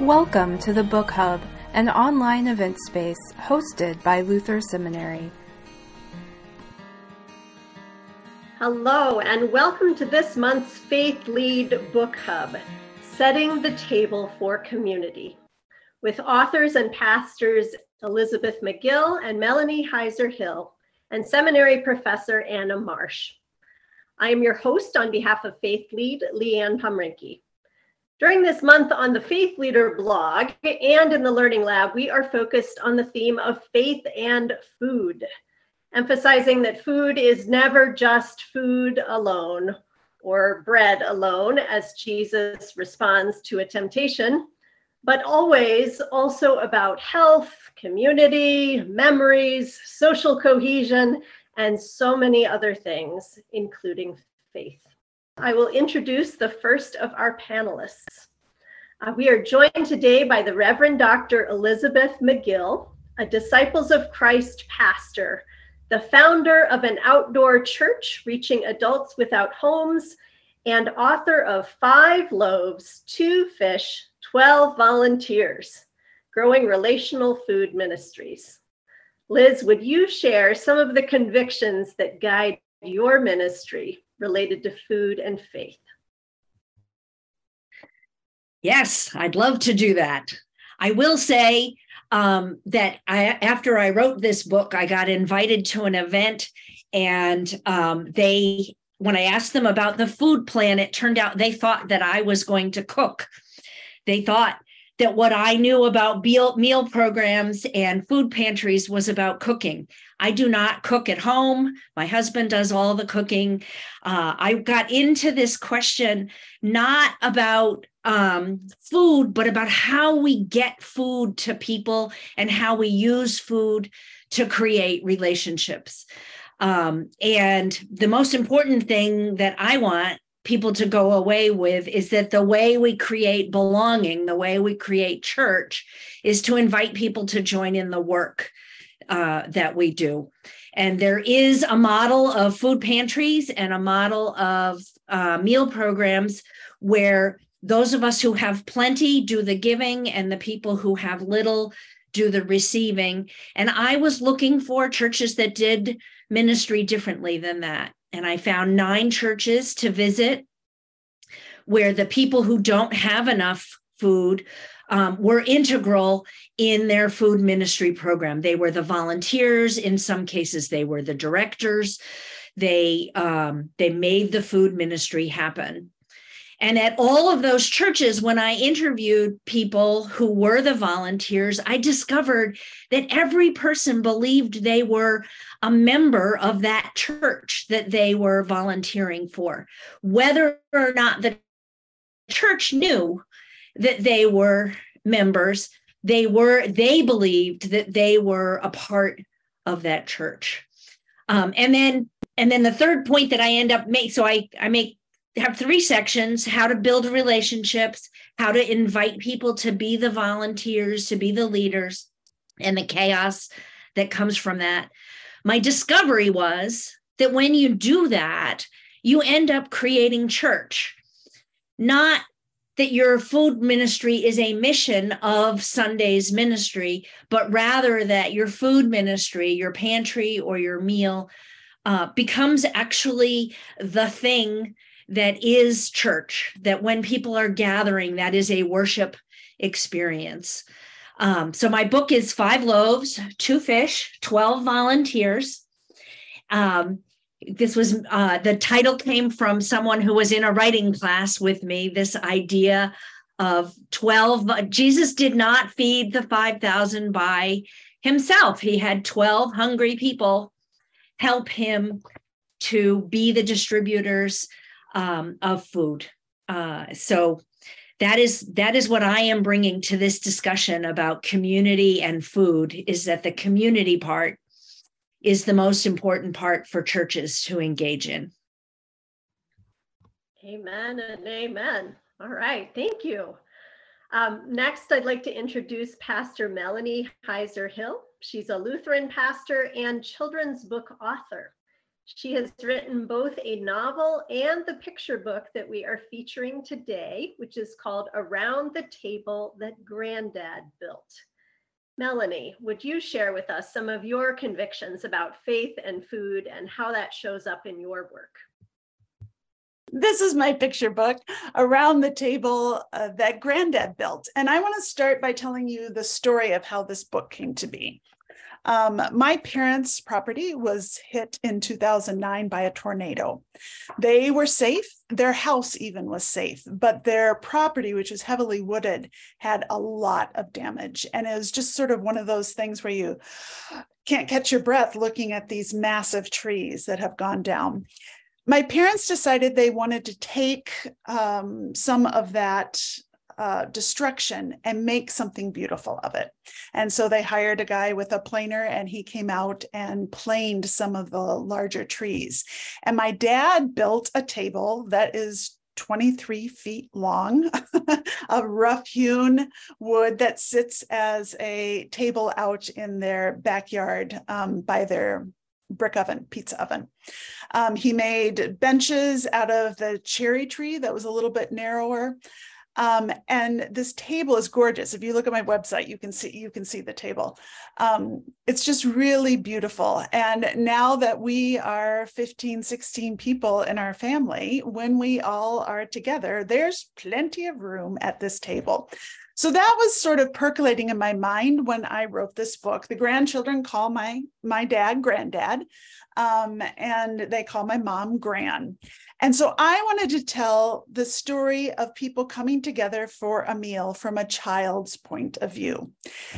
Welcome to the Book Hub, an online event space hosted by Luther Seminary. Hello, and welcome to this month's Faith Lead Book Hub, Setting the Table for Community, with authors and pastors Elizabeth Magill and Melanie Heuiser Hill, and seminary professor Anna Marsh. I am your host on behalf of Faith Lead, Leanne Pomrinke. During this month on the Faith Leader blog and in the Learning Lab, we are focused on the theme of faith and food, emphasizing that food is never just food alone or bread alone, as Jesus responds to a temptation, but always also about health, community, memories, social cohesion, and so many other things, including faith. I will introduce the first of our panelists. Uh, we are joined today by the Reverend Dr. Elizabeth Magill, a Disciples of Christ pastor, the founder of an outdoor church reaching adults without homes, and author of Five Loaves, Two Fish, 12 Volunteers, Growing Relational Food Ministries. Liz, would you share some of the convictions that guide your ministry related to food and faith? Yes, I'd love to do that. I will say um, that I, after I wrote this book, I got invited to an event, and um, they, when I asked them about the food plan, it turned out they thought that I was going to cook. They thought that what I knew about meal, meal programs and food pantries was about cooking. I do not cook at home. My husband does all the cooking. Uh, I got into this question not about um, food, but about how we get food to people and how we use food to create relationships. Um, and the most important thing that I want people to go away with is that the way we create belonging, the way we create church, is to invite people to join in the work uh, that we do. And there is a model of food pantries and a model of uh, meal programs where those of us who have plenty do the giving, and the people who have little do the receiving. And I was looking for churches that did ministry differently than that and I found nine churches to visit where the people who don't have enough food um, were integral in their food ministry program. They were the volunteers. In some cases, they were the directors. They um, they made the food ministry happen. And at all of those churches, when I interviewed people who were the volunteers, I discovered that every person believed they were a member of that church that they were volunteering for, whether or not the church knew that they were members. They were they believed that they were a part of that church. Um, and then and then the third point that i end up make so i i make have three sections how to build relationships how to invite people to be the volunteers to be the leaders and the chaos that comes from that. My discovery was that when you do that you end up creating church not that your food ministry is a mission of Sunday's ministry, but rather that your food ministry, your pantry or your meal, uh, becomes actually the thing that is church, that when people are gathering, that is a worship experience. Um, so my book is Five Loaves, Two Fish, 12 Volunteers. Um, this was uh, the title came from someone who was in a writing class with me this idea of 12 jesus did not feed the 5000 by himself. He had 12 hungry people help him to be the distributors um, of food. Uh, so that is that is what i am bringing to this discussion about community and food is that the community part is the most important part for churches to engage in. Amen and amen. All right, thank you. Um, next, I'd like to introduce Pastor Melanie Heuiser Hill. She's a Lutheran pastor and children's book author. She has written both a novel and the picture book that we are featuring today, which is called Around the Table That Granddad Built. Melanie, would you share with us some of your convictions about faith and food and how that shows up in your work? This is my picture book, Around the Table uh, That Granddad Built. And I want to start by telling you the story of how this book came to be. Um, my parents' property was hit in 2009 by a tornado. They were safe. Their house even was safe, but their property, which was heavily wooded, had a lot of damage. And it was just sort of one of those things where you can't catch your breath looking at these massive trees that have gone down. My parents decided they wanted to take um, some of that uh, destruction and make something beautiful of it. And so they hired a guy with a planer and he came out and planed some of the larger trees. And my dad built a table that is 23 feet long of rough hewn wood that sits as a table out in their backyard um, by their brick oven, pizza oven. Um, he made benches out of the cherry tree that was a little bit narrower. Um, and this table is gorgeous. If you look at my website, you can see you can see the table. Um, it's just really beautiful. And now that we are 15, 16 people in our family, when we all are together, there's plenty of room at this table. So that was sort of percolating in my mind when I wrote this book. The grandchildren call my my dad granddad, um, and they call my mom Gran. And so I wanted to tell the story of people coming together for a meal from a child's point of view.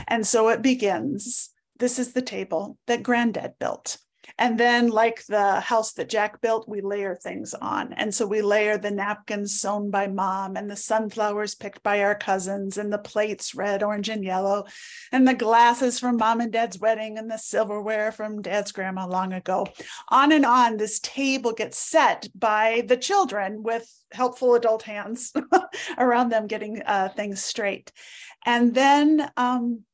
And so it begins. This is the table that granddad built. And then, like the house that Jack built, we layer things on. And so we layer the napkins sewn by mom, and the sunflowers picked by our cousins, and the plates red, orange, and yellow, and the glasses from mom and dad's wedding, and the silverware from dad's grandma long ago. On and on, this table gets set by the children with helpful adult hands around them getting uh, things straight. And then, um,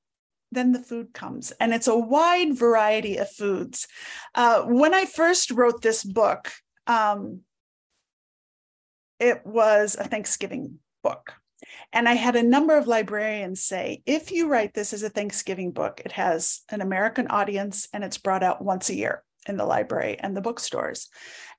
then the food comes. And it's a wide variety of foods. Uh, when i first wrote this book um, it was a thanksgiving book. And i had a number of librarians say if you write this as a thanksgiving book it has an american audience and it's brought out once a year in the library and the bookstores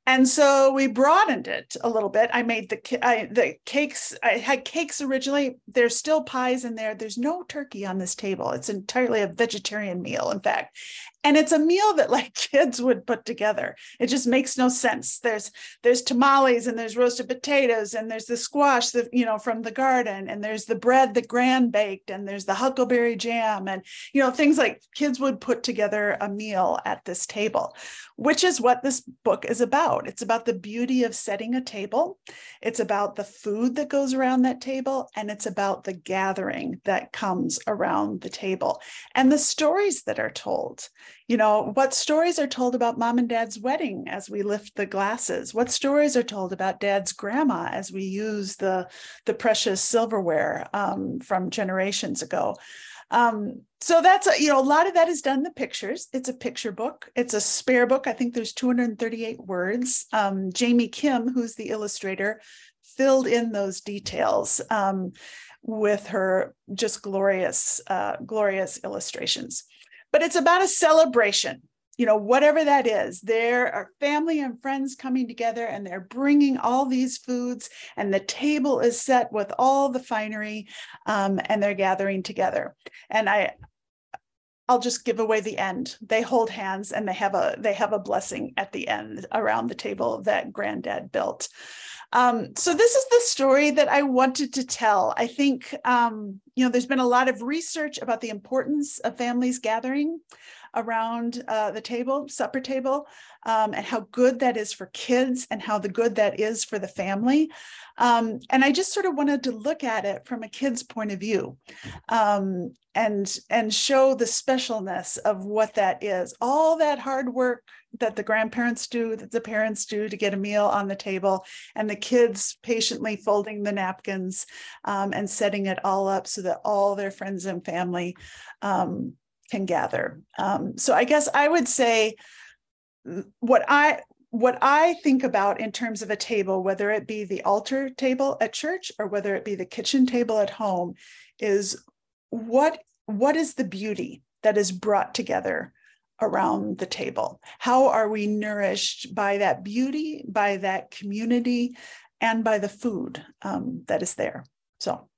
and so we broadened it a little bit. I made the I, the cakes. I had cakes originally. There's still pies in there. There's no turkey on this table. It's entirely a vegetarian meal, in fact and it's a meal that like kids would put together. It just makes no sense. There's there's tamales and there's roasted potatoes and there's the squash that you know from the garden and there's the bread that gran baked and there's the huckleberry jam and you know things like kids would put together a meal at this table which is what this book is about. It's about the beauty of setting a table. It's about the food that goes around that table and it's about the gathering that comes around the table. And the stories that are told you know what stories are told about mom and dad's wedding as we lift the glasses? What stories are told about dad's grandma as we use the the precious silverware um, from generations ago? Um, so that's a, you know a lot of that is done in the pictures. It's a picture book. It's a spare book. I think there's 238 words. Um, Jaime Kim who's the illustrator filled in those details um, with her just glorious uh, glorious illustrations but it's about a celebration you know whatever that is. There are family and friends coming together and they're bringing all these foods and the table is set with all the finery um, and they're gathering together. And i i'll just give away the end. They hold hands and they have a they have a blessing at the end around the table that granddad built um, so this is the story that I wanted to tell. I think um, you know there's been a lot of research about the importance of families gathering around uh, the table, supper table, um, and how good that is for kids and how the good that is for the family. Um, and I just sort of wanted to look at it from a kid's point of view um, and and show the specialness of what that is. All that hard work that the grandparents do, that the parents do to get a meal on the table, and the kids patiently folding the napkins um, and setting it all up so that all their friends and family um, can gather. Um, so I guess I would say what I what I think about in terms of a table, whether it be the altar table at church or whether it be the kitchen table at home, is what what is the beauty that is brought together around the table? How are we nourished by that beauty, by that community, and by the food um, that is there? So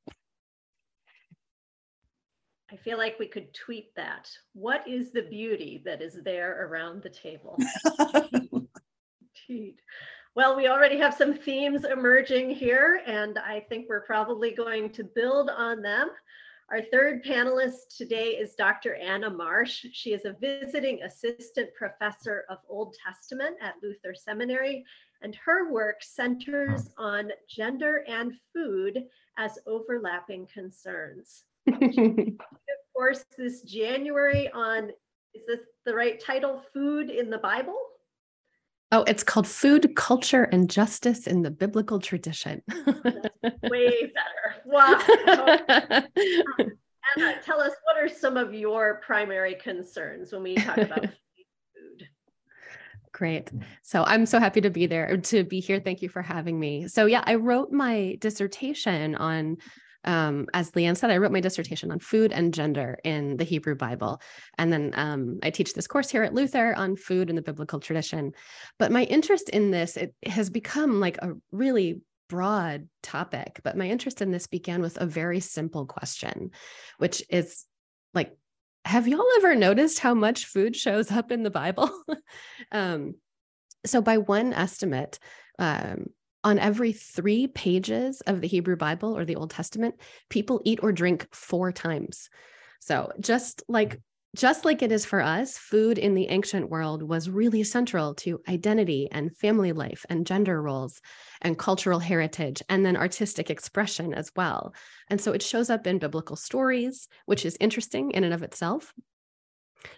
I feel like we could tweet that. What is the beauty that is there around the table? Indeed. Well, we already have some themes emerging here, and I think we're probably going to build on them. Our third panelist today is Dr. Anna Marsh. She is a visiting assistant professor of Old Testament at Luther Seminary, and her work centers on gender and food as overlapping concerns. of course, this January on, is this the right title, Food in the Bible? Oh, it's called Food, Culture, and Justice in the Biblical Tradition. way better. Wow. Anna, tell us what are some of your primary concerns when we talk about food? Great. So I'm so happy to be there, to be here. Thank you for having me. So, yeah, I wrote my dissertation on um, as Leanne said, I wrote my dissertation on food and gender in the Hebrew Bible. And then um, I teach this course here at Luther on food in the biblical tradition. But my interest in this, it has become like a really broad topic. But my interest in this began with a very simple question, which is like, have y'all ever noticed how much food shows up in the Bible? um, so, by one estimate, um, on every three pages of the Hebrew Bible or the Old Testament, people eat or drink four times. So just like just like it is for us, food in the ancient world was really central to identity and family life and gender roles and cultural heritage and then artistic expression as well. And so it shows up in biblical stories, which is interesting in and of itself,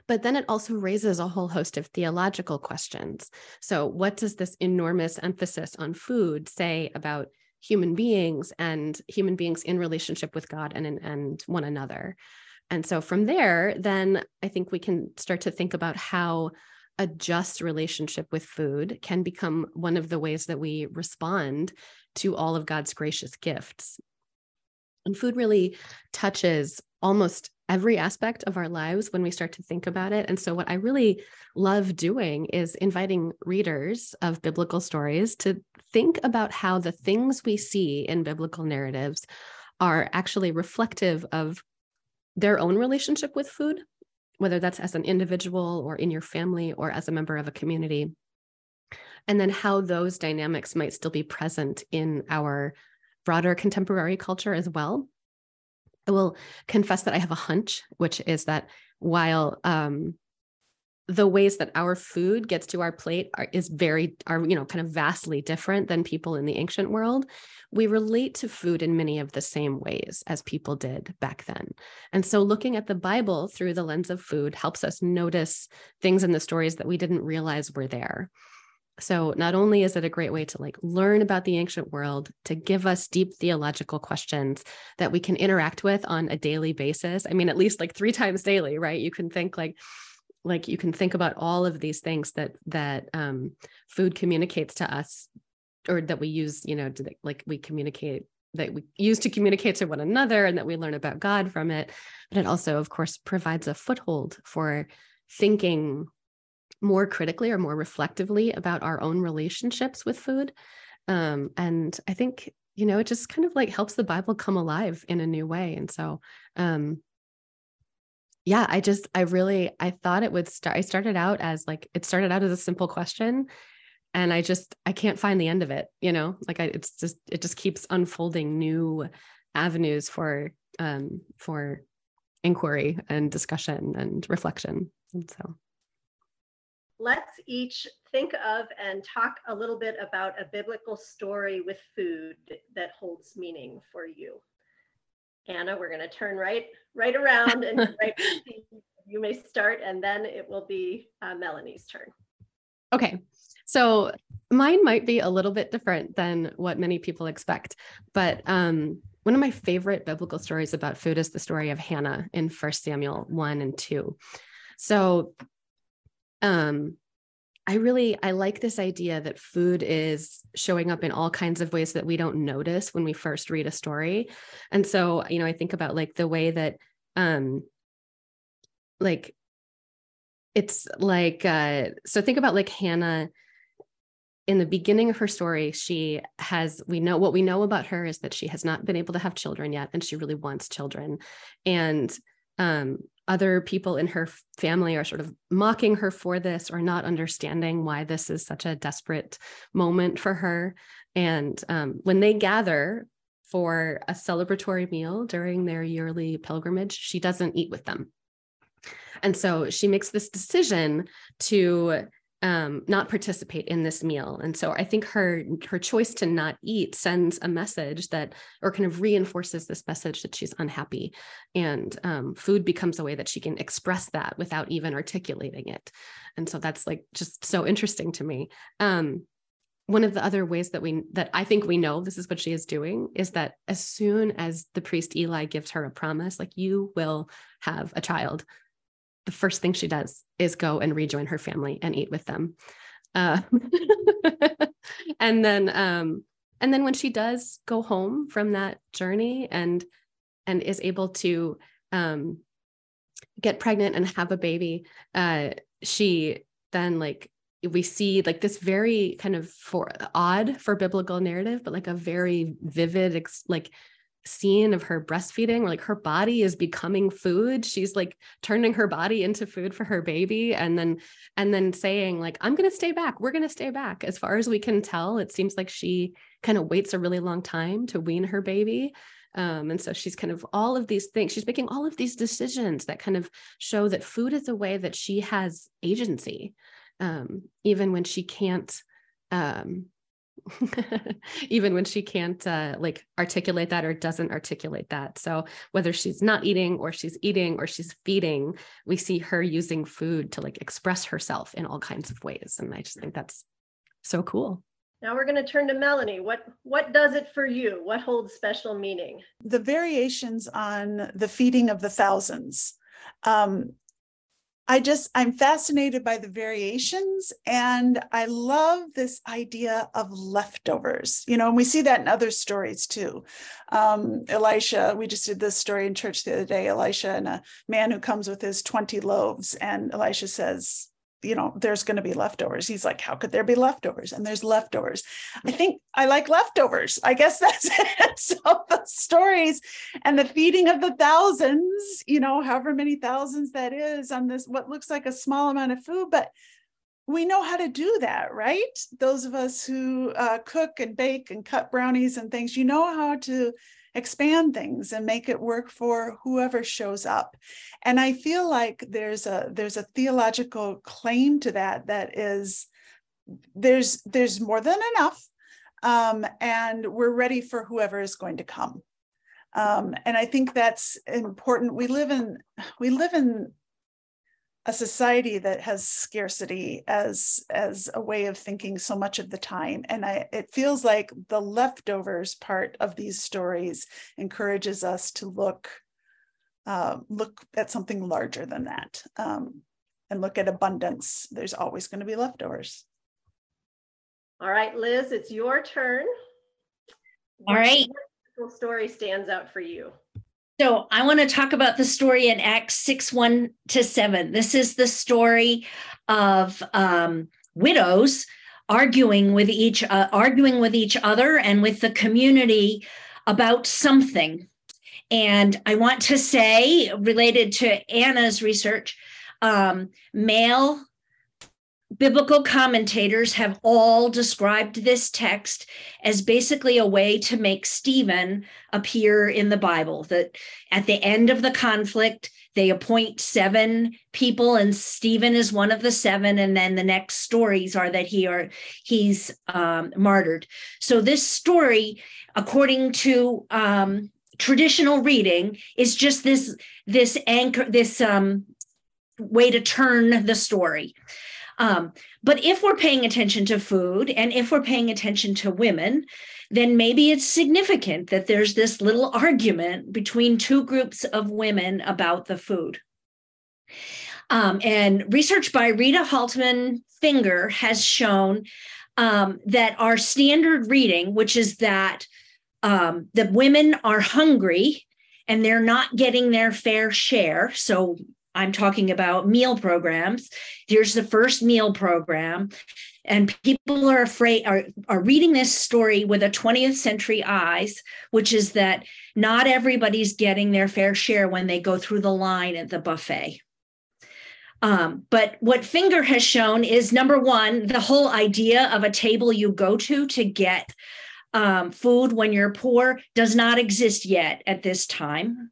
but then it also raises a whole host of theological questions. So, what does this enormous emphasis on food say about human beings and human beings in relationship with God and, and one another? And so, from there, then I think we can start to think about how a just relationship with food can become one of the ways that we respond to all of God's gracious gifts. And food really touches almost every aspect of our lives when we start to think about it. And so, what I really love doing is inviting readers of biblical stories to think about how the things we see in biblical narratives are actually reflective of their own relationship with food, whether that's as an individual or in your family or as a member of a community. And then how those dynamics might still be present in our broader contemporary culture as well. I will confess that I have a hunch, which is that while um, the ways that our food gets to our plate are, is very are you know kind of vastly different than people in the ancient world we relate to food in many of the same ways as people did back then. And so looking at the bible through the lens of food helps us notice things in the stories that we didn't realize were there so not only is it a great way to like learn about the ancient world, to give us deep theological questions that we can interact with on a daily basis. I mean, at least like three times daily, right? You can think like like you can think about all of these things that that um, food communicates to us or that we use you know to like we communicate that we use to communicate to one another and that we learn about god from it but it also of course provides a foothold for thinking more critically or more reflectively about our own relationships with food. Um, and I think, you know, it just kind of like helps the Bible come alive in a new way. And so, um, yeah, I just, I really, I thought it would start, I started out as like, it started out as a simple question and I just, I can't find the end of it, you know, like I, it's just, it just keeps unfolding new avenues for, um, for inquiry and discussion and reflection. And so let's each think of and talk a little bit about a biblical story with food that holds meaning for you. Anna, we're going to turn right right around and right you may start and then it will be uh, Melanie's turn. Okay. So mine might be a little bit different than what many people expect, but um, one of my favorite biblical stories about food is the story of Hannah in First Samuel 1 and 2. So um, I really I like this idea that food is showing up in all kinds of ways that we don't notice when we first read a story. And so, you know, I think about like the way that um like it's like uh so think about like Hannah in the beginning of her story she has we know what we know about her is that she has not been able to have children yet and she really wants children and um other people in her family are sort of mocking her for this or not understanding why this is such a desperate moment for her. And um, when they gather for a celebratory meal during their yearly pilgrimage, she doesn't eat with them. And so she makes this decision to um, not participate in this meal. And so I think her her choice to not eat sends a message that, or kind of reinforces this message that she's unhappy, and um, food becomes a way that she can express that without even articulating it. And so that's like just so interesting to me. Um, one of the other ways that we that I think we know this is what she is doing is that as soon as the priest Eli gives her a promise, like you will have a child, the first thing she does is go and rejoin her family and eat with them. Uh, and then um, and then when she does go home from that journey and and is able to um, get pregnant and have a baby, uh, she then like we see like this very kind of for odd for biblical narrative, but like a very vivid, ex- like scene of her breastfeeding where like her body is becoming food. She's like turning her body into food for her baby and then and then saying like i'm going to stay back. We're going to stay back. As far as we can tell it seems like she kind of waits a really long time to wean her baby. Um, and so she's kind of all of these things she's making all of these decisions that kind of show that food is a way that she has agency um, even when she can't um, even when she can't uh, like articulate that or doesn't articulate that. So whether she's not eating or she's eating or she's feeding, we see her using food to like express herself in all kinds of ways. And I just think that's so cool. Now we're going to turn to Melanie. What what does it for you? What holds special meaning? The variations on the feeding of the thousands. Um, I just, I'm fascinated by the variations and I love this idea of leftovers, you know, and we see that in other stories too. Um, Elisha, we just did this story in church the other day, Elisha and a man who comes with his 20 loaves and Elisha says, you know, there's going to be leftovers. He's like, how could there be leftovers? And there's leftovers. I think I like leftovers. I guess that's it. So the stories and the feeding of the thousands, you know, however many thousands that is on this, what looks like a small amount of food, but we know how to do that, right? Those of us who uh, cook and bake and cut brownies and things, you know how to expand things and make it work for whoever shows up. And i feel like there's a there's a theological claim to that that is there's there's more than enough um, and we're ready for whoever is going to come. Um, and i think that's important. We live in we live in a society that has scarcity as as a way of thinking so much of the time and i it feels like the leftovers part of these stories encourages us to look uh, look at something larger than that um, and look at abundance. There's always going to be leftovers. All right liz it's your turn. All right. what story stands out for you so I want to talk about the story in Acts 6 1 to 7. This is the story of um, widows arguing with each uh, arguing with each other and with the community about something. And I want to say, related to Anna's research, um, male biblical commentators have all described this text as basically a way to make Stephen appear in the Bible. That at the end of the conflict, they appoint seven people, and Stephen is one of the seven. And then the next stories are that he are he's um, martyred. So this story, according to um, traditional reading, is just this this anchor this um, way to turn the story. Um, but if we're paying attention to food and if we're paying attention to women, then maybe it's significant that there's this little argument between two groups of women about the food. Um, and research by Reta Halteman Finger has shown um, that our standard reading, which is that um, the women are hungry and they're not getting their fair share. So I'm talking about meal programs. Here's the first meal program. And people are afraid, are, are reading this story with a 20th century eyes, which is that not everybody's getting their fair share when they go through the line at the buffet. Um, but what Finger has shown is number one, the whole idea of a table you go to to get um, food when you're poor does not exist yet at this time.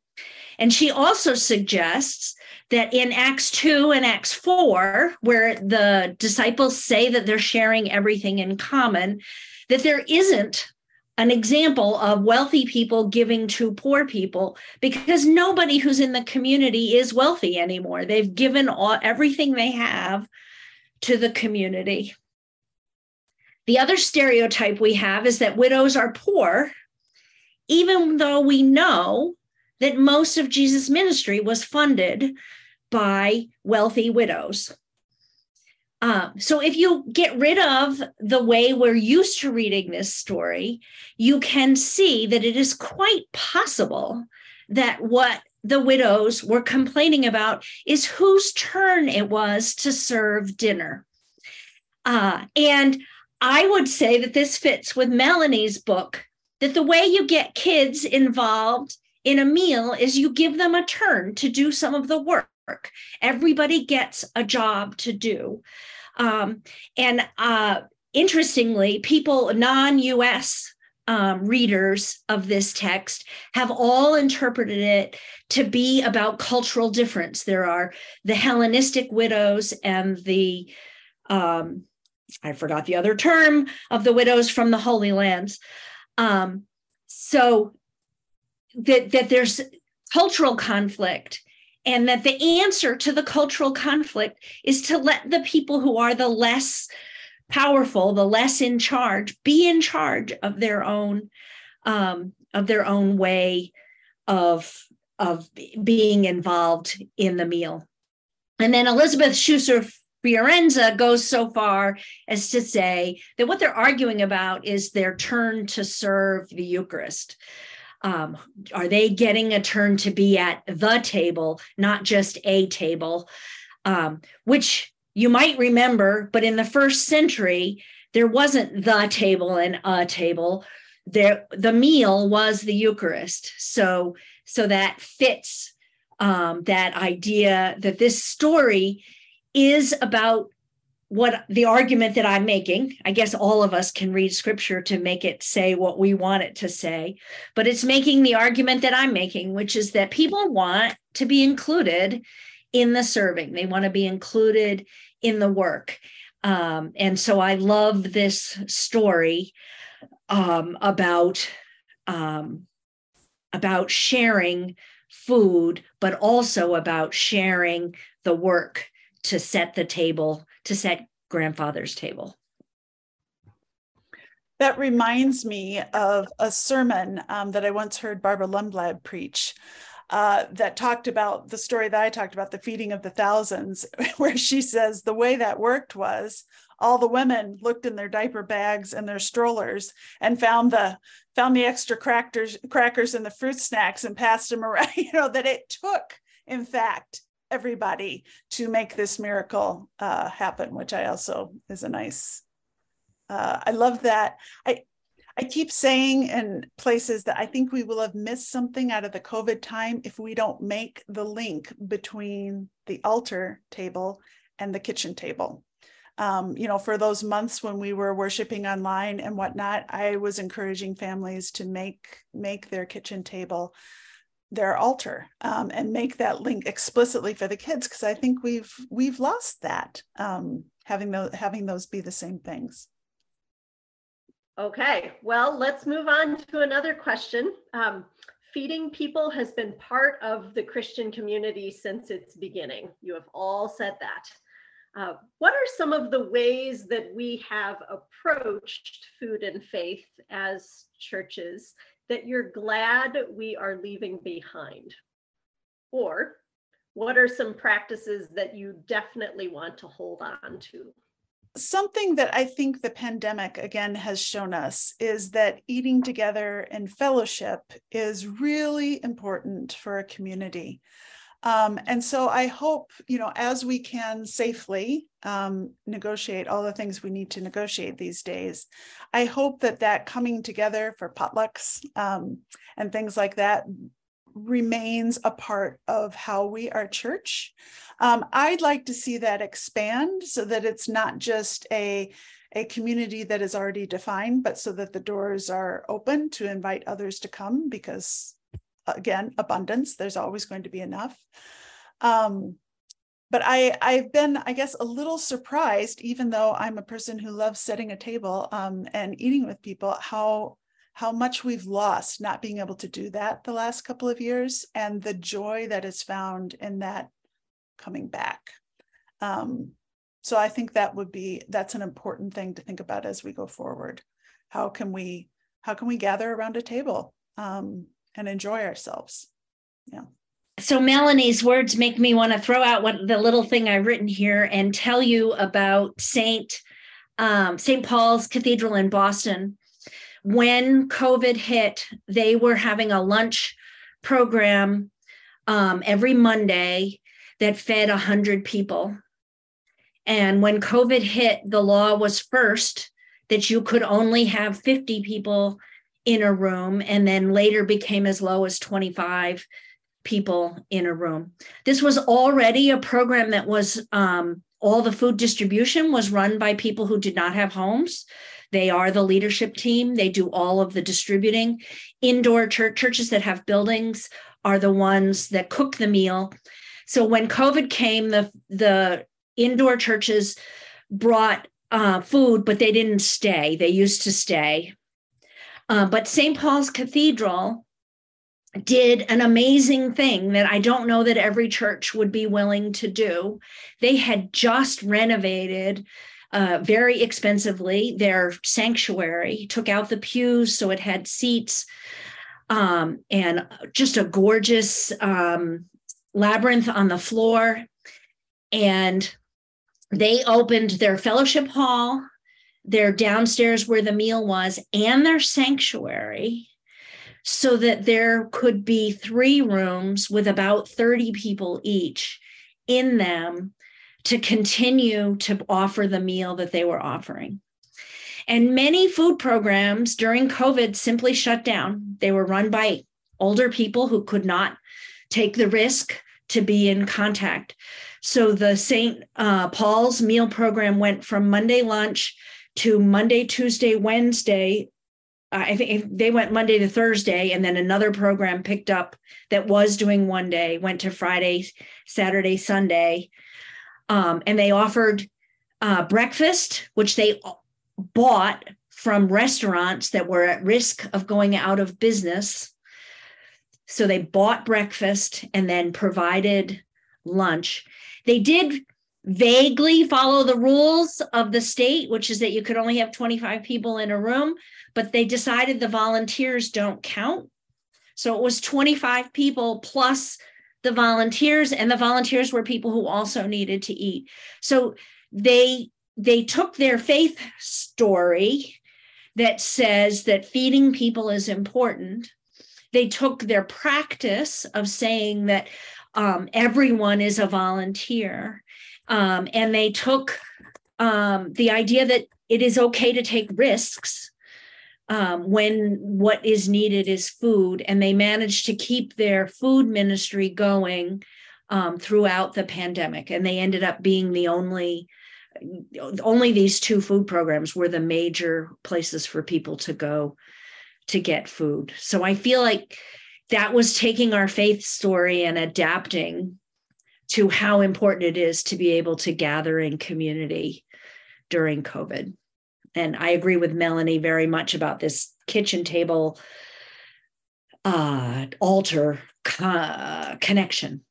And she also suggests that in Acts 2 and Acts 4, where the disciples say that they're sharing everything in common, that there isn't an example of wealthy people giving to poor people because nobody who's in the community is wealthy anymore. They've given all everything they have to the community. The other stereotype we have is that widows are poor, even though we know that most of Jesus' ministry was funded by wealthy widows. Um, so if you get rid of the way we're used to reading this story, you can see that it is quite possible that what the widows were complaining about is whose turn it was to serve dinner. Uh, and I would say that this fits with Melanie's book that the way you get kids involved in a meal is you give them a turn to do some of the work. Everybody gets a job to do. Um, and uh, interestingly, people, non US um, readers of this text have all interpreted it to be about cultural difference. There are the Hellenistic widows and the, um, I forgot the other term, of the widows from the Holy Lands. Um, so that, that there's cultural conflict and that the answer to the cultural conflict is to let the people who are the less powerful the less in charge be in charge of their own um, of their own way of of being involved in the meal. And then Elisabeth Schüssler Fiorenza goes so far as to say that what they're arguing about is their turn to serve the eucharist um, are they getting a turn to be at the table, not just a table? Um, which you might remember, but in the first century, there wasn't the table and a table. There, the meal was the Eucharist. So, so that fits um, that idea that this story is about what the argument that I'm making, I guess all of us can read scripture to make it say what we want it to say, but it's making the argument that I'm making, which is that people want to be included in the serving, they want to be included in the work. Um, and so I love this story um, about um, about sharing food, but also about sharing the work to set the table to set grandfather's table. That reminds me of a sermon um, that I once heard Barbara Lundblad preach. Uh, that talked about the story that I talked about, the feeding of the thousands, where she says the way that worked was all the women looked in their diaper bags and their strollers and found the found the extra crackers crackers and the fruit snacks and passed them around. You know that it took, in fact, everybody to make this miracle uh, happen, which I also is a nice. Uh, I love that. I I keep saying in places that I think we will have missed something out of the COVID time if we don't make the link between the altar table and the kitchen table. Um, you know, for those months when we were worshiping online and whatnot, I was encouraging families to make make their kitchen table their altar um, and make that link explicitly for the kids because I think we've we've lost that um, having those having those be the same things. Okay, well, let's move on to another question. Um, feeding people has been part of the Christian community since its beginning. You have all said that. Uh, what are some of the ways that we have approached food and faith as churches that you're glad we are leaving behind? Or what are some practices that you definitely want to hold on to? Something that I think the pandemic again has shown us is that eating together and fellowship is really important for a community. Um, and so I hope, you know, as we can safely um, negotiate all the things we need to negotiate these days, I hope that that coming together for potlucks um, and things like that remains a part of how we are church. Um, I'd like to see that expand so that it's not just a a community that is already defined, but so that the doors are open to invite others to come because again, abundance, there's always going to be enough. Um, but I, I've been, I guess, a little surprised, even though I'm a person who loves setting a table um, and eating with people, how how much we've lost not being able to do that the last couple of years, and the joy that is found in that coming back. Um, so I think that would be that's an important thing to think about as we go forward. How can we how can we gather around a table um, and enjoy ourselves. Yeah. So Melanie's words make me want to throw out what the little thing I've written here and tell you about Saint um, St. Paul's Cathedral in Boston. When COVID hit, they were having a lunch program um, every Monday that fed 100 people. And when COVID hit, the law was first that you could only have 50 people in a room and then later became as low as 25 people in a room. This was already a program that was um, all the food distribution was run by people who did not have homes. They are the leadership team. They do all of the distributing. Indoor church churches that have buildings are the ones that cook the meal. So when COVID came, the the indoor churches brought uh, food, but they didn't stay. They used to stay uh, but St. Paul's Cathedral did an amazing thing that I don't know that every church would be willing to do. They had just renovated uh, very expensively their sanctuary, took out the pews so it had seats, um, and just a gorgeous um, labyrinth on the floor. And they opened their fellowship hall their downstairs where the meal was and their sanctuary so that there could be three rooms with about 30 people each in them to continue to offer the meal that they were offering. And many food programs during COVID simply shut down. They were run by older people who could not take the risk to be in contact. So the St. Uh, Paul's meal program went from Monday lunch to Monday, Tuesday, Wednesday. Uh, I think they went Monday to Thursday, and then another program picked up that was doing one day, went to Friday, Saturday, Sunday. Um, and they offered uh, breakfast, which they bought from restaurants that were at risk of going out of business. So they bought breakfast and then provided lunch. They did vaguely follow the rules of the state, which is that you could only have 25 people in a room, but they decided the volunteers don't count. So it was 25 people plus the volunteers, and the volunteers were people who also needed to eat. So they they took their faith story that says that feeding people is important. They took their practice of saying that um, everyone is a volunteer um, and they took um, the idea that it is okay to take risks um, when what is needed is food. And they managed to keep their food ministry going um, throughout the pandemic. And they ended up being the only only these two food programs were the major places for people to go to get food. So I feel like that was taking our faith story and adapting to how important it is to be able to gather in community during COVID. And I agree with Melanie very much about this kitchen table uh, altar co- connection.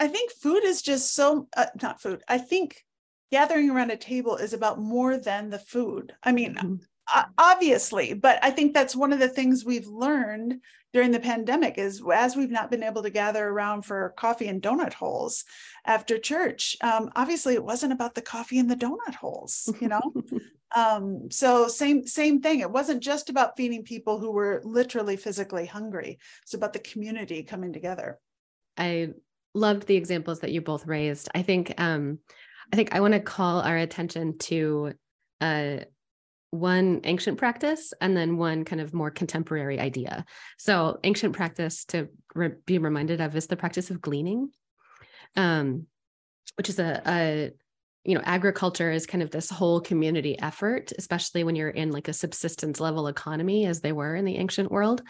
I think food is just so, uh, not food. I think gathering around a table is about more than the food. I mean, mm-hmm. uh, obviously but i think that's one of the things we've learned during the pandemic is as we've not been able to gather around for coffee and donut holes after church um, obviously it wasn't about the coffee and the donut holes you know? Um, so same same thing. It wasn't just about feeding people who were literally physically hungry. It's about the community coming together. I loved the examples that you both raised. I think um, i think i want to call our attention to uh, one ancient practice and then one kind of more contemporary idea. So, ancient practice to re- be reminded of is the practice of gleaning, um, which is a, a you know agriculture is kind of this whole community effort especially when you're in like a subsistence level economy as they were in the ancient world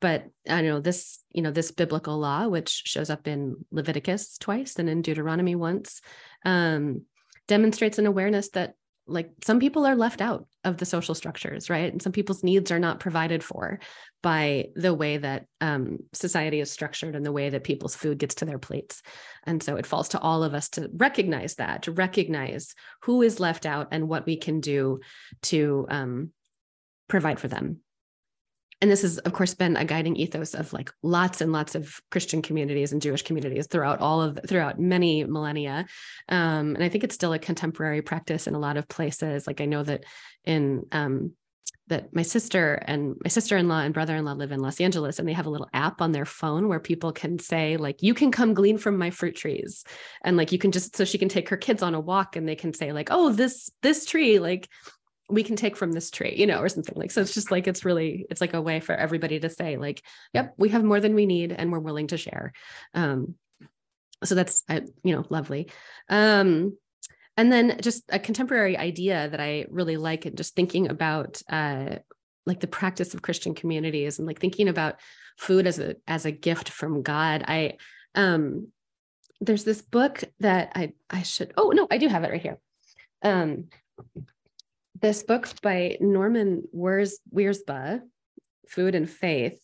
but i know this you know this biblical law which shows up in leviticus twice and in deuteronomy once um, demonstrates an awareness that like some people are left out of the social structures right? And some people's needs are not provided for by the way that um, society is structured and the way that people's food gets to their plates. And so it falls to all of us to recognize that to recognize who is left out and what we can do to um, provide for them and this has of course been a guiding ethos of like lots and lots of christian communities and jewish communities throughout all of throughout many millennia. Um, and i think it's still a contemporary practice in a lot of places. Like i know that in um, that my sister and my sister-in-law and brother-in-law live in Los Angeles and they have a little app on their phone where people can say like you can come glean from my fruit trees. And like you can just so she can take her kids on a walk and they can say like oh this this tree like we can take from this tree, you know, or something like so. It's just like it's really it's like a way for everybody to say like, yep, we have more than we need, and we're willing to share. Um, so that's you know lovely. Um, and then just a contemporary idea that I really like, and just thinking about uh, like the practice of Christian communities and like thinking about food as a as a gift from God. I um, there's this book that I I should oh no I do have it right here. Um, this book by Norman Wirzba, Food and Faith,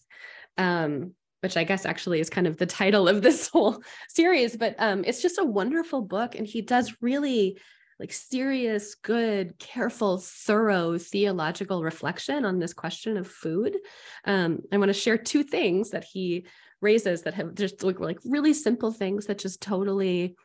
um, which I guess actually is kind of the title of this whole series, but um, it's just a wonderful book. And he does really like serious, good, careful, thorough theological reflection on this question of food. Um, I want to share two things that he raises that have just like, like really simple things that just totally,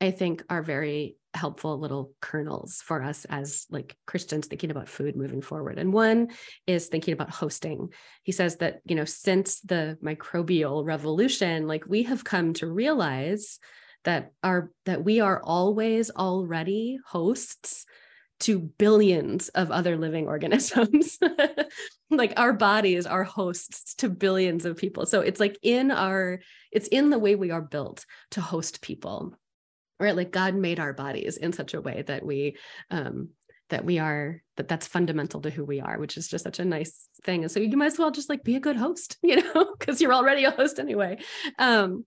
I think, are very helpful little kernels for us as like Christians thinking about food moving forward. And one is thinking about hosting. He says that, you know, since the microbial revolution, like we have come to realize that our that we are always already hosts to billions of other living organisms. like our bodies are hosts to billions of people. So it's like in our, it's in the way we are built to host people right? Like god made our bodies in such a way that we um that we are that that's fundamental to who we are which is just such a nice thing. And so you might as well just like be a good host you know because you're already a host anyway. Um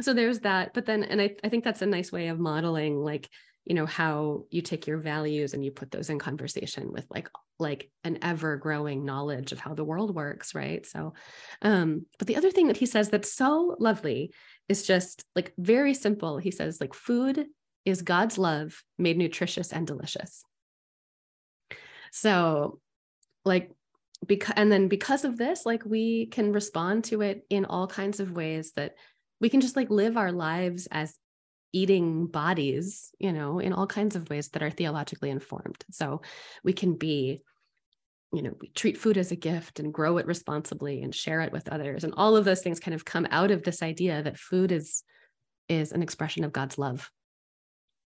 so there's that. But then and I, I think that's a nice way of modeling like you know how you take your values and you put those in conversation with like like an ever growing knowledge of how the world works right? So um but the other thing that he says that's so lovely is just like very simple. He says, like, food is God's love made nutritious and delicious. So, like, because and then because of this, like, we can respond to it in all kinds of ways that we can just like live our lives as eating bodies, you know, in all kinds of ways that are theologically informed. So we can be you know we treat food as a gift and grow it responsibly and share it with others. And all of those things kind of come out of this idea that food is is an expression of god's love.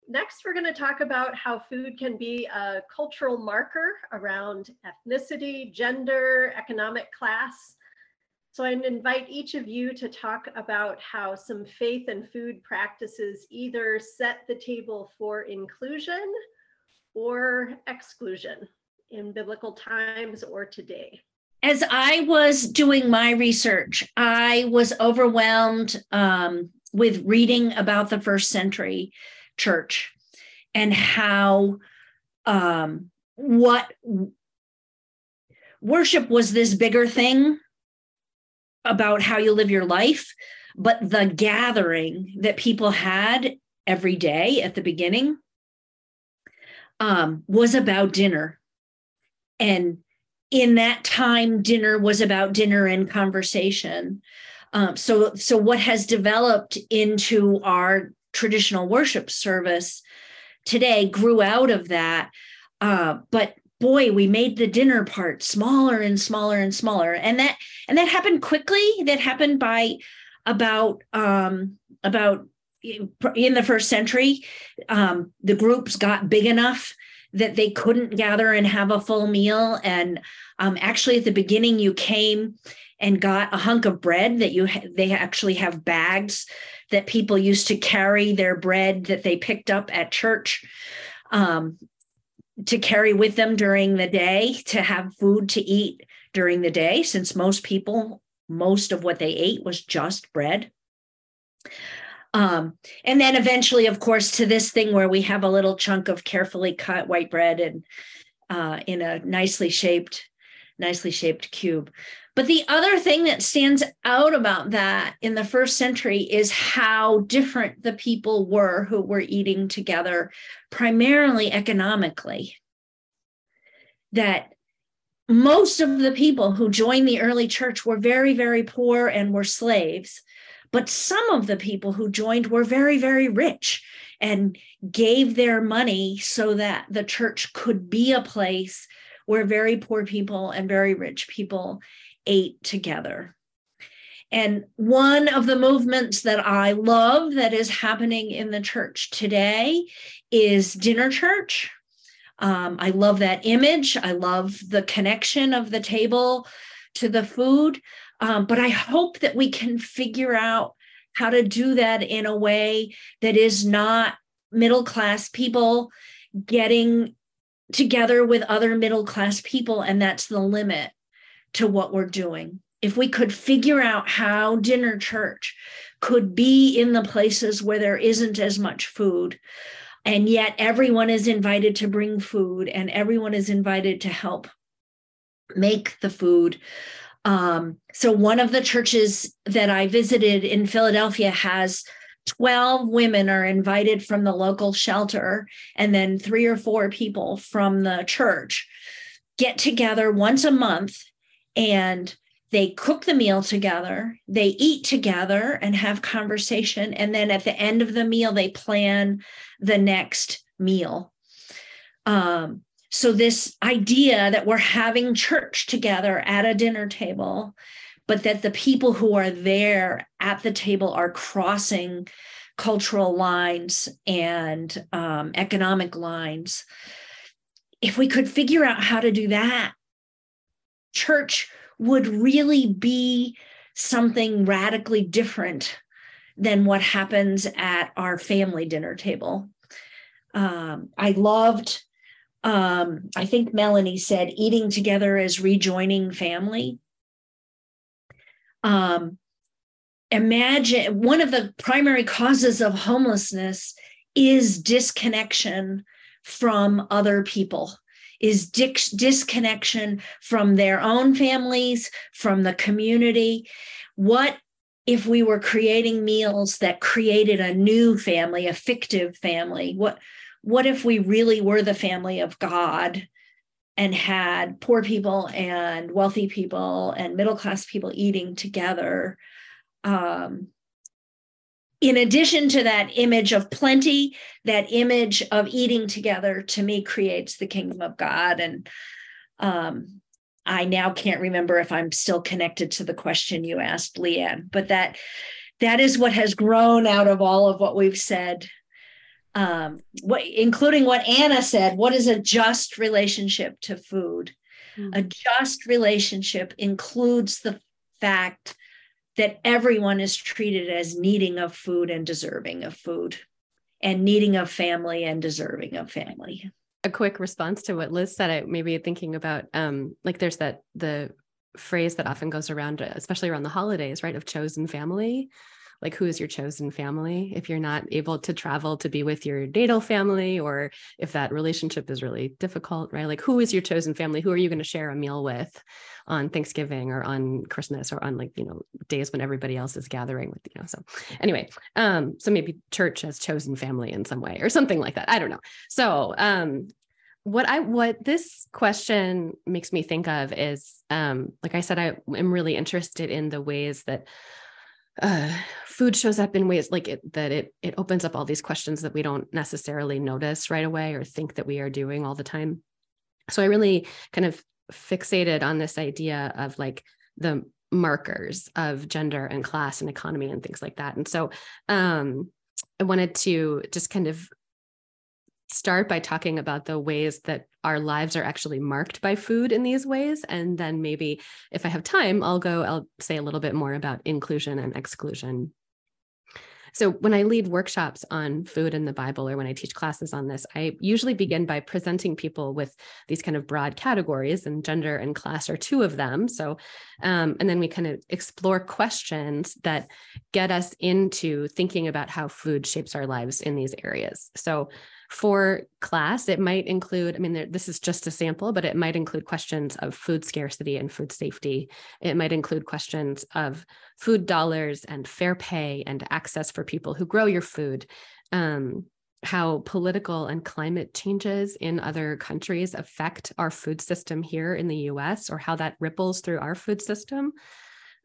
Next we're going to talk about how food can be a cultural marker around ethnicity gender economic class. So i invite each of you to talk about how some faith and food practices either set the table for inclusion or exclusion in biblical times or today? As I was doing my research, I was overwhelmed um, with reading about the first century church and how um, what worship was this bigger thing about how you live your life, but the gathering that people had every day at the beginning um, was about dinner and in that time, dinner was about dinner and conversation. Um, so, so what has developed into our traditional worship service today grew out of that. Uh, but boy, we made the dinner part smaller and smaller and smaller, and that and that happened quickly. That happened by about um, about in the first century. Um, the groups got big enough that they couldn't gather and have a full meal. And um, actually, at the beginning, you came and got a hunk of bread that you ha- they actually have bags that people used to carry their bread that they picked up at church um, to carry with them during the day to have food to eat during the day since most people most of what they ate was just bread um, and then eventually of course to this thing where we have a little chunk of carefully cut white bread and uh, in a nicely shaped nicely shaped cube but the other thing that stands out about that in the first century is how different the people were who were eating together, primarily economically. That most of the people who joined the early church were very, very poor and were slaves. But some of the people who joined were very, very rich and gave their money so that the church could be a place where very poor people and very rich people ate together. And one of the movements that I love that is happening in the church today is dinner church. Um, I love that image. I love the connection of the table to the food. Um, but I hope that we can figure out how to do that in a way that is not middle class people getting together with other middle class people. And that's the limit to what we're doing. If we could figure out how dinner church could be in the places where there isn't as much food, and yet everyone is invited to bring food and everyone is invited to help make the food. Um, so, one of the churches that I visited in Philadelphia has 12 women are invited from the local shelter, and then three or four people from the church get together once a month and they cook the meal together, they eat together and have conversation. And then at the end of the meal, they plan the next meal. Um, so, this idea that we're having church together at a dinner table, but that the people who are there at the table are crossing cultural lines and um, economic lines. If we could figure out how to do that, church would really be something radically different than what happens at our family dinner table. Um, I loved, um, I think Melanie said, eating together as rejoining family. Um, imagine one of the primary causes of homelessness is disconnection from other people is dis- disconnection from their own families, from the community. What if we were creating meals that created a new family, a fictive family? What what if we really were the family of God and had poor people and wealthy people and middle class people eating together? Um, in addition to that image of plenty, that image of eating together to me creates the kingdom of God. And um, I now can't remember if I'm still connected to the question you asked, Leanne, but that that is what has grown out of all of what we've said. Um, what, including what Anna said, what is a just relationship to food? Mm-hmm. A just relationship includes the fact that everyone is treated as needing of food and deserving of food and needing of family and deserving of family a quick response to what liz said i maybe thinking about um like there's that the phrase that often goes around especially around the holidays right of chosen family like who is your chosen family? If you're not able to travel to be with your natal family or if that relationship is really difficult right? Like who is your chosen family? Who are you going to share a meal with on thanksgiving or on christmas or on like you know days when everybody else is gathering with you know so anyway um so maybe church has chosen family in some way or something like that. I don't know. So um what I what this question makes me think of is um like I said I am really interested in the ways that uh food shows up in ways like it that it it opens up all these questions that we don't necessarily notice right away or think that we are doing all the time. So I really kind of fixated on this idea of like the markers of gender and class and economy and things like that. And so um I wanted to just kind of start by talking about the ways that our lives are actually marked by food in these ways. And then maybe if I have time, I'll go, I'll say a little bit more about inclusion and exclusion so when I lead workshops on food in the Bible or when I teach classes on this, I usually begin by presenting people with these kind of broad categories, and gender and class are two of them. So, um, and then we kind of explore questions that get us into thinking about how food shapes our lives in these areas. So, for class, it might include, I mean, this is just a sample, but it might include questions of food scarcity and food safety. It might include questions of food dollars and fair pay and access for people who grow your food. Um, how political and climate changes in other countries affect our food system here in the US or how that ripples through our food system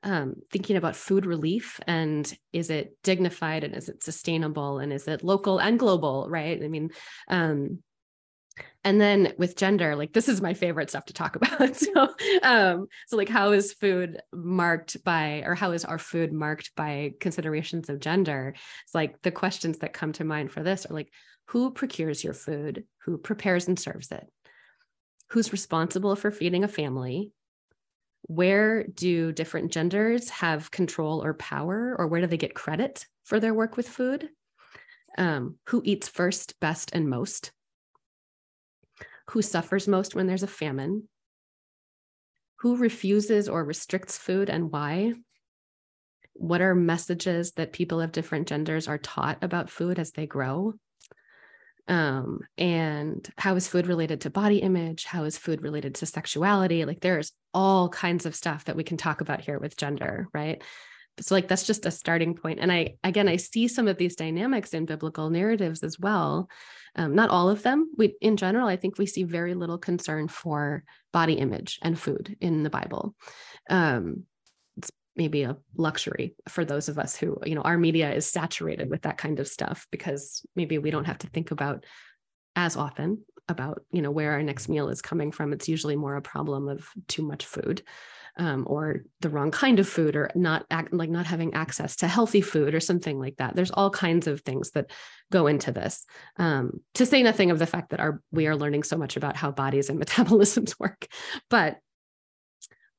um, thinking about food relief and is it dignified and is it sustainable and is it local and global, right? I mean, um, and then with gender, like this is my favorite stuff to talk about. so, um, so like how is food marked by, or how is our food marked by considerations of gender? It's like the questions that come to mind for this are like, who procures your food? Who prepares and serves it? Who's responsible for feeding a family? Where do different genders have control or power, or where do they get credit for their work with food? Um, who eats first, best, and most? Who suffers most when there's a famine? Who refuses or restricts food and why? What are messages that people of different genders are taught about food as they grow? Um, and how is food related to body image? How is food related to sexuality? Like there's all kinds of stuff that we can talk about here with gender right? So like that's just a starting point. And i again i see some of these dynamics in biblical narratives as well. Um, not all of them. We in general i think we see very little concern for body image and food in the bible. Um, maybe a luxury for those of us who you know our media is saturated with that kind of stuff because maybe we don't have to think about as often about you know where our next meal is coming from. It's usually more a problem of too much food um, or the wrong kind of food or not act, like not having access to healthy food or something like that. There's all kinds of things that go into this. Um, to say nothing of the fact that our we are learning so much about how bodies and metabolisms work. But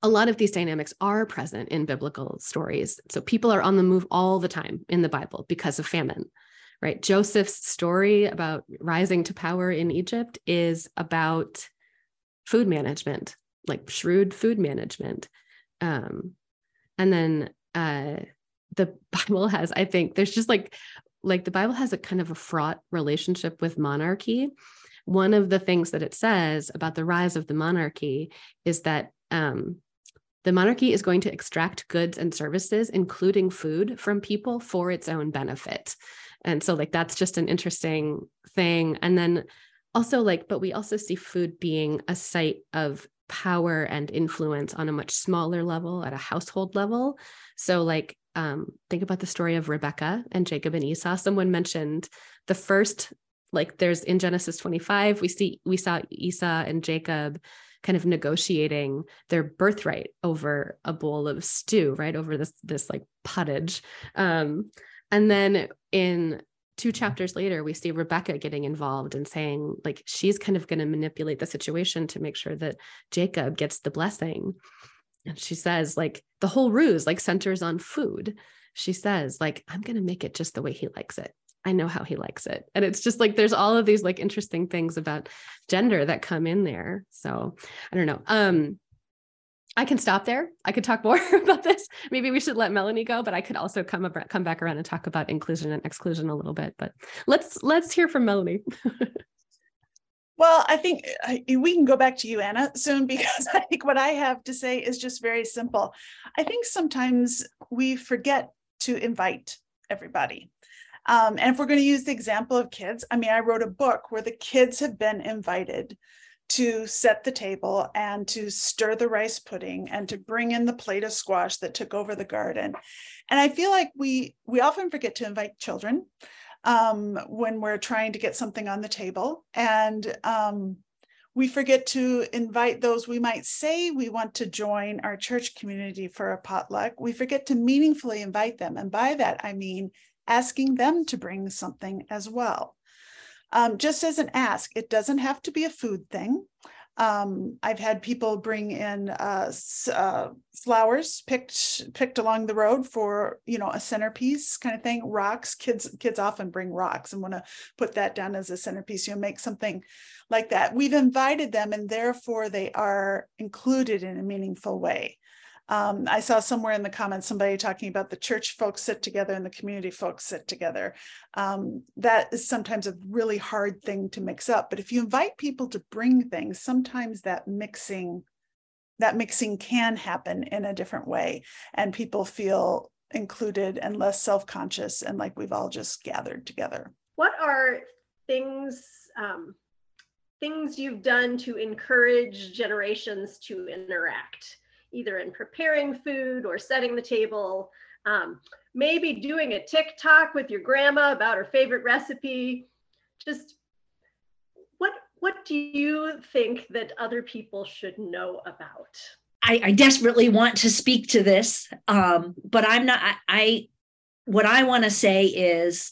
a lot of these dynamics are present in biblical stories. So people are on the move all the time in the Bible because of famine, right? Joseph's story about rising to power in Egypt is about food management, like shrewd food management. Um, and then uh, the Bible has, I think, there's just like, like the Bible has a kind of a fraught relationship with monarchy. One of the things that it says about the rise of the monarchy is that um, the monarchy is going to extract goods and services, including food, from people for its own benefit. And so, like, that's just an interesting thing. And then also, like, but we also see food being a site of power and influence on a much smaller level at a household level. So, like, um, think about the story of Rebecca and Jacob and Esau. Someone mentioned the first, like, there's in Genesis 25, we see we saw Esau and Jacob kind of negotiating their birthright over a bowl of stew, right? Over this this like pottage. Um, and then in two chapters later, we see Rebecca getting involved and saying, like, she's kind of going to manipulate the situation to make sure that Jacob gets the blessing. And she says, like, the whole ruse like centers on food. She says, like, I'm going to make it just the way he likes it. I know how he likes it. And it's just like there's all of these like interesting things about gender that come in there. So I don't know. Um I can stop there. I could talk more about this. Maybe we should let Melanie go, but I could also come up, come back around and talk about inclusion and exclusion a little bit. But let's let's hear from Melanie. well, I think uh, we can go back to you, Anna, soon because I think what I have to say is just very simple. I think sometimes we forget to invite everybody Um, and if we're going to use the example of kids, I mean, I wrote a book where the kids have been invited to set the table and to stir the rice pudding and to bring in the plate of squash that took over the garden. And I feel like we we often forget to invite children um, when we're trying to get something on the table. And um, we forget to invite those we might say we want to join our church community for a potluck. We forget to meaningfully invite them. And by that, I mean asking them to bring something as well um, just as an ask. It doesn't have to be a food thing. Um, I've had people bring in uh, uh, flowers picked picked along the road for you know a centerpiece kind of thing. Rocks, kids kids often bring rocks and want to put that down as a centerpiece. You know, make something like that. We've invited them, and therefore they are included in a meaningful way. Um, I saw somewhere in the comments somebody talking about the church folks sit together and the community folks sit together. Um, that is sometimes a really hard thing to mix up. But if you invite people to bring things, sometimes that mixing that mixing can happen in a different way, and people feel included and less self-conscious and like we've all just gathered together. What are things um, things you've done to encourage generations to interact? Either in preparing food or setting the table, um, maybe doing a TikTok with your grandma about her favorite recipe. Just what what do you think that other people should know about? I, I desperately want to speak to this, um, but I'm not. I, I what I want to say is,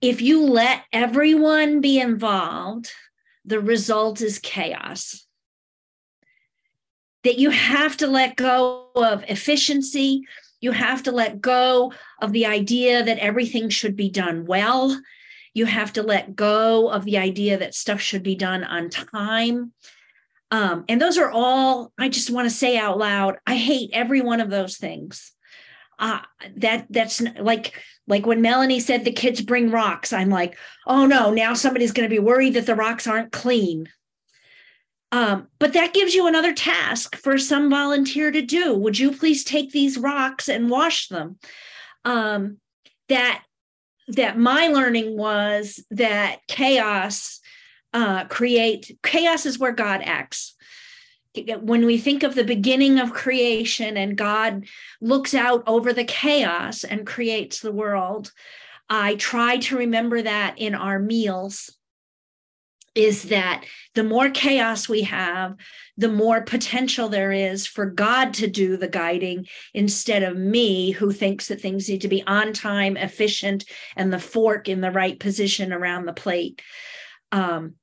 if you let everyone be involved, the result is chaos that you have to let go of efficiency. You have to let go of the idea that everything should be done well. You have to let go of the idea that stuff should be done on time. Um, and those are all, I just want to say out loud, I hate every one of those things. Uh, that that's like like when Melanie said the kids bring rocks, I'm like, oh no, now somebody's going to be worried that the rocks aren't clean. Um, but that gives you another task for some volunteer to do. Would you please take these rocks and wash them? Um, that that my learning was that chaos uh, create chaos is where God acts. When we think of the beginning of creation and God looks out over the chaos and creates the world, I try to remember that in our meals is that the more chaos we have, the more potential there is for God to do the guiding instead of me, who thinks that things need to be on time, efficient, and the fork in the right position around the plate. Um,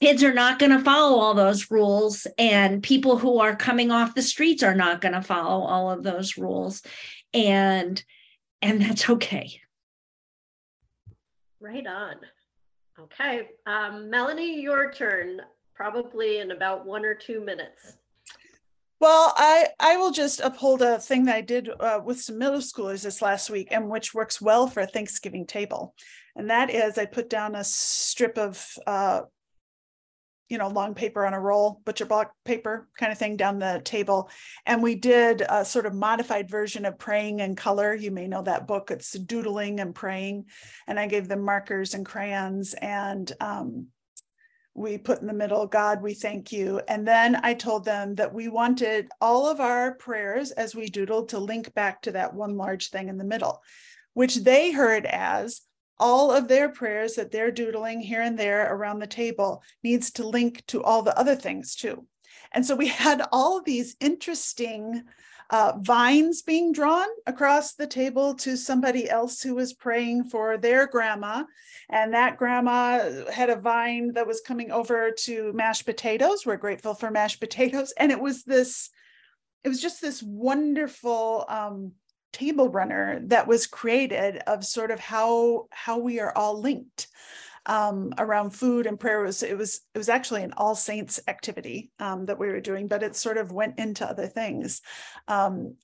kids are not going to follow all those rules, and people who are coming off the streets are not going to follow all of those rules, and and that's okay. Right on. Okay, um, Melanie, your turn, probably in about one or two minutes. Well, I, I will just uphold a thing that I did uh, with some middle schoolers this last week and which works well for a Thanksgiving table. And that is I put down a strip of uh, you know, long paper on a roll, butcher block paper kind of thing down the table. And we did a sort of modified version of praying in color. You may know that book. It's doodling and praying. And I gave them markers and crayons and um, we put in the middle, God, we thank you. And then I told them that we wanted all of our prayers as we doodled to link back to that one large thing in the middle, which they heard as all of their prayers that they're doodling here and there around the table needs to link to all the other things too. And so we had all of these interesting uh, vines being drawn across the table to somebody else who was praying for their grandma. And that grandma had a vine that was coming over to mashed potatoes. We're grateful for mashed potatoes. And it was this, it was just this wonderful um, table runner that was created of sort of how how we are all linked um, around food and prayer. It was it was it was actually an all saints activity um, that we were doing but it sort of went into other things. Um,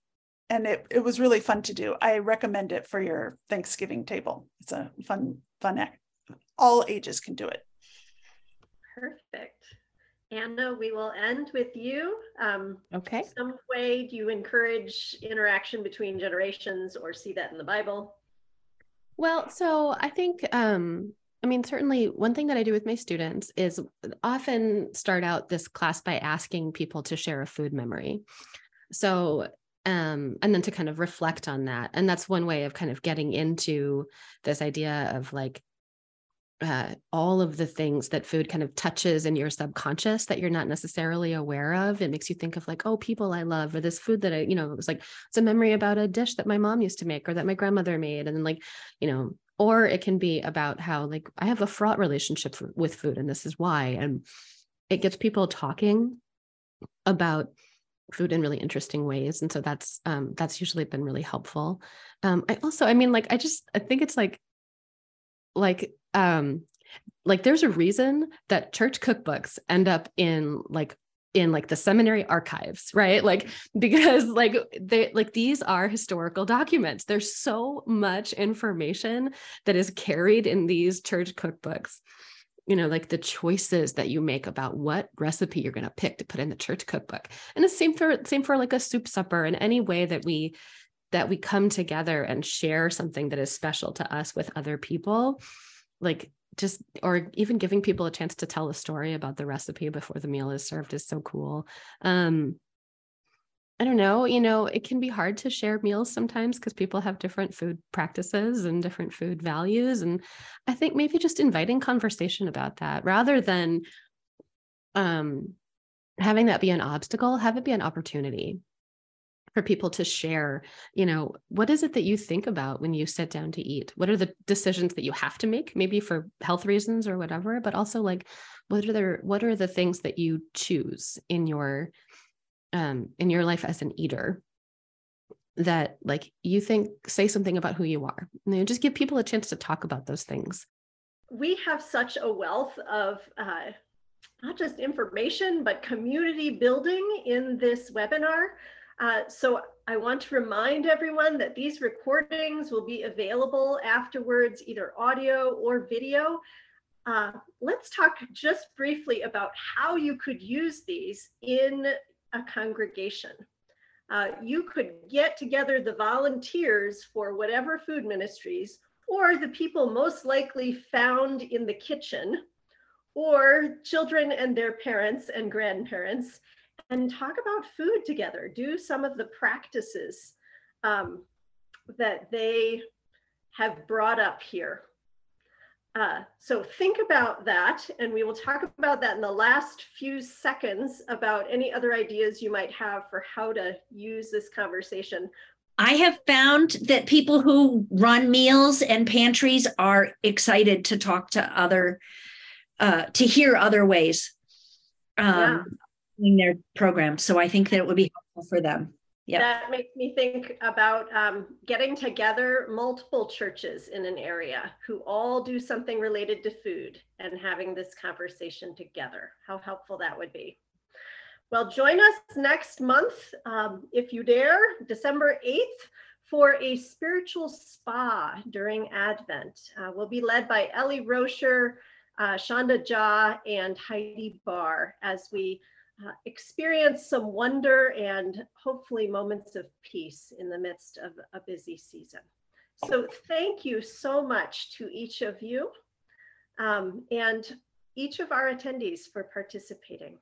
and it, it was really fun to do. I recommend it for your thanksgiving table. It's a fun fun act. All ages can do it. Perfect Anna, we will end with you. Um, okay. Some way do you encourage interaction between generations or see that in the Bible? Well, so I think um I mean, certainly one thing that I do with my students is often start out this class by asking people to share a food memory. So, um, and then to kind of reflect on that. And that's one way of kind of getting into this idea of like uh, all of the things that food kind of touches in your subconscious that you're not necessarily aware of. It makes you think of like, oh, people I love, or this food that I, you know, it was like it's a memory about a dish that my mom used to make or that my grandmother made, and then like, you know, or it can be about how like I have a fraught relationship with food, and this is why, and it gets people talking about food in really interesting ways. And so that's um that's usually been really helpful. Um i also i mean like i just i think it's like like um like there's a reason that church cookbooks end up in like in like the seminary archives right? Like because like they like these are historical documents. There's so much information that is carried in these church cookbooks. You know like the choices that you make about what recipe you're going to pick to put in the church cookbook. And the same for same for like a soup supper and any way that we that we come together and share something that is special to us with other people like just or even giving people a chance to tell a story about the recipe before the meal is served is so cool. Um i don't know you know it can be hard to share meals sometimes because people have different food practices and different food values and i think maybe just inviting conversation about that rather than um having that be an obstacle have it be an opportunity for people to share you know what is it that you think about when you sit down to eat? What are the decisions that you have to make maybe for health reasons or whatever but also like what are the what are the things that you choose in your um in your life as an eater that like you think say something about who you are? You know, just give people a chance to talk about those things. We have such a wealth of uh, not just information but community building in this webinar uh, so I want to remind everyone that these recordings will be available afterwards, either audio or video. Uh, let's talk just briefly about how you could use these in a congregation. Uh, you could get together the volunteers for whatever food ministries or the people most likely found in the kitchen or children and their parents and grandparents and talk about food together. Do some of the practices um, that they have brought up here. Uh, so think about that, and we will talk about that in the last few seconds about any other ideas you might have for how to use this conversation. I have found that people who run meals and pantries are excited to talk to other, uh, to hear other ways um, yeah their program. So I think that it would be helpful for them. Yeah. That makes me think about um, getting together multiple churches in an area who all do something related to food and having this conversation together. How helpful that would be. Well, join us next month, um, if you dare, December 8th, for a spiritual spa during Advent. Uh, we'll be led by Ellie Roscher, uh, Shonda Jha, and Heidi Barr as we uh, experience some wonder and hopefully moments of peace in the midst of a busy season. So thank you so much to each of you um, and each of our attendees for participating.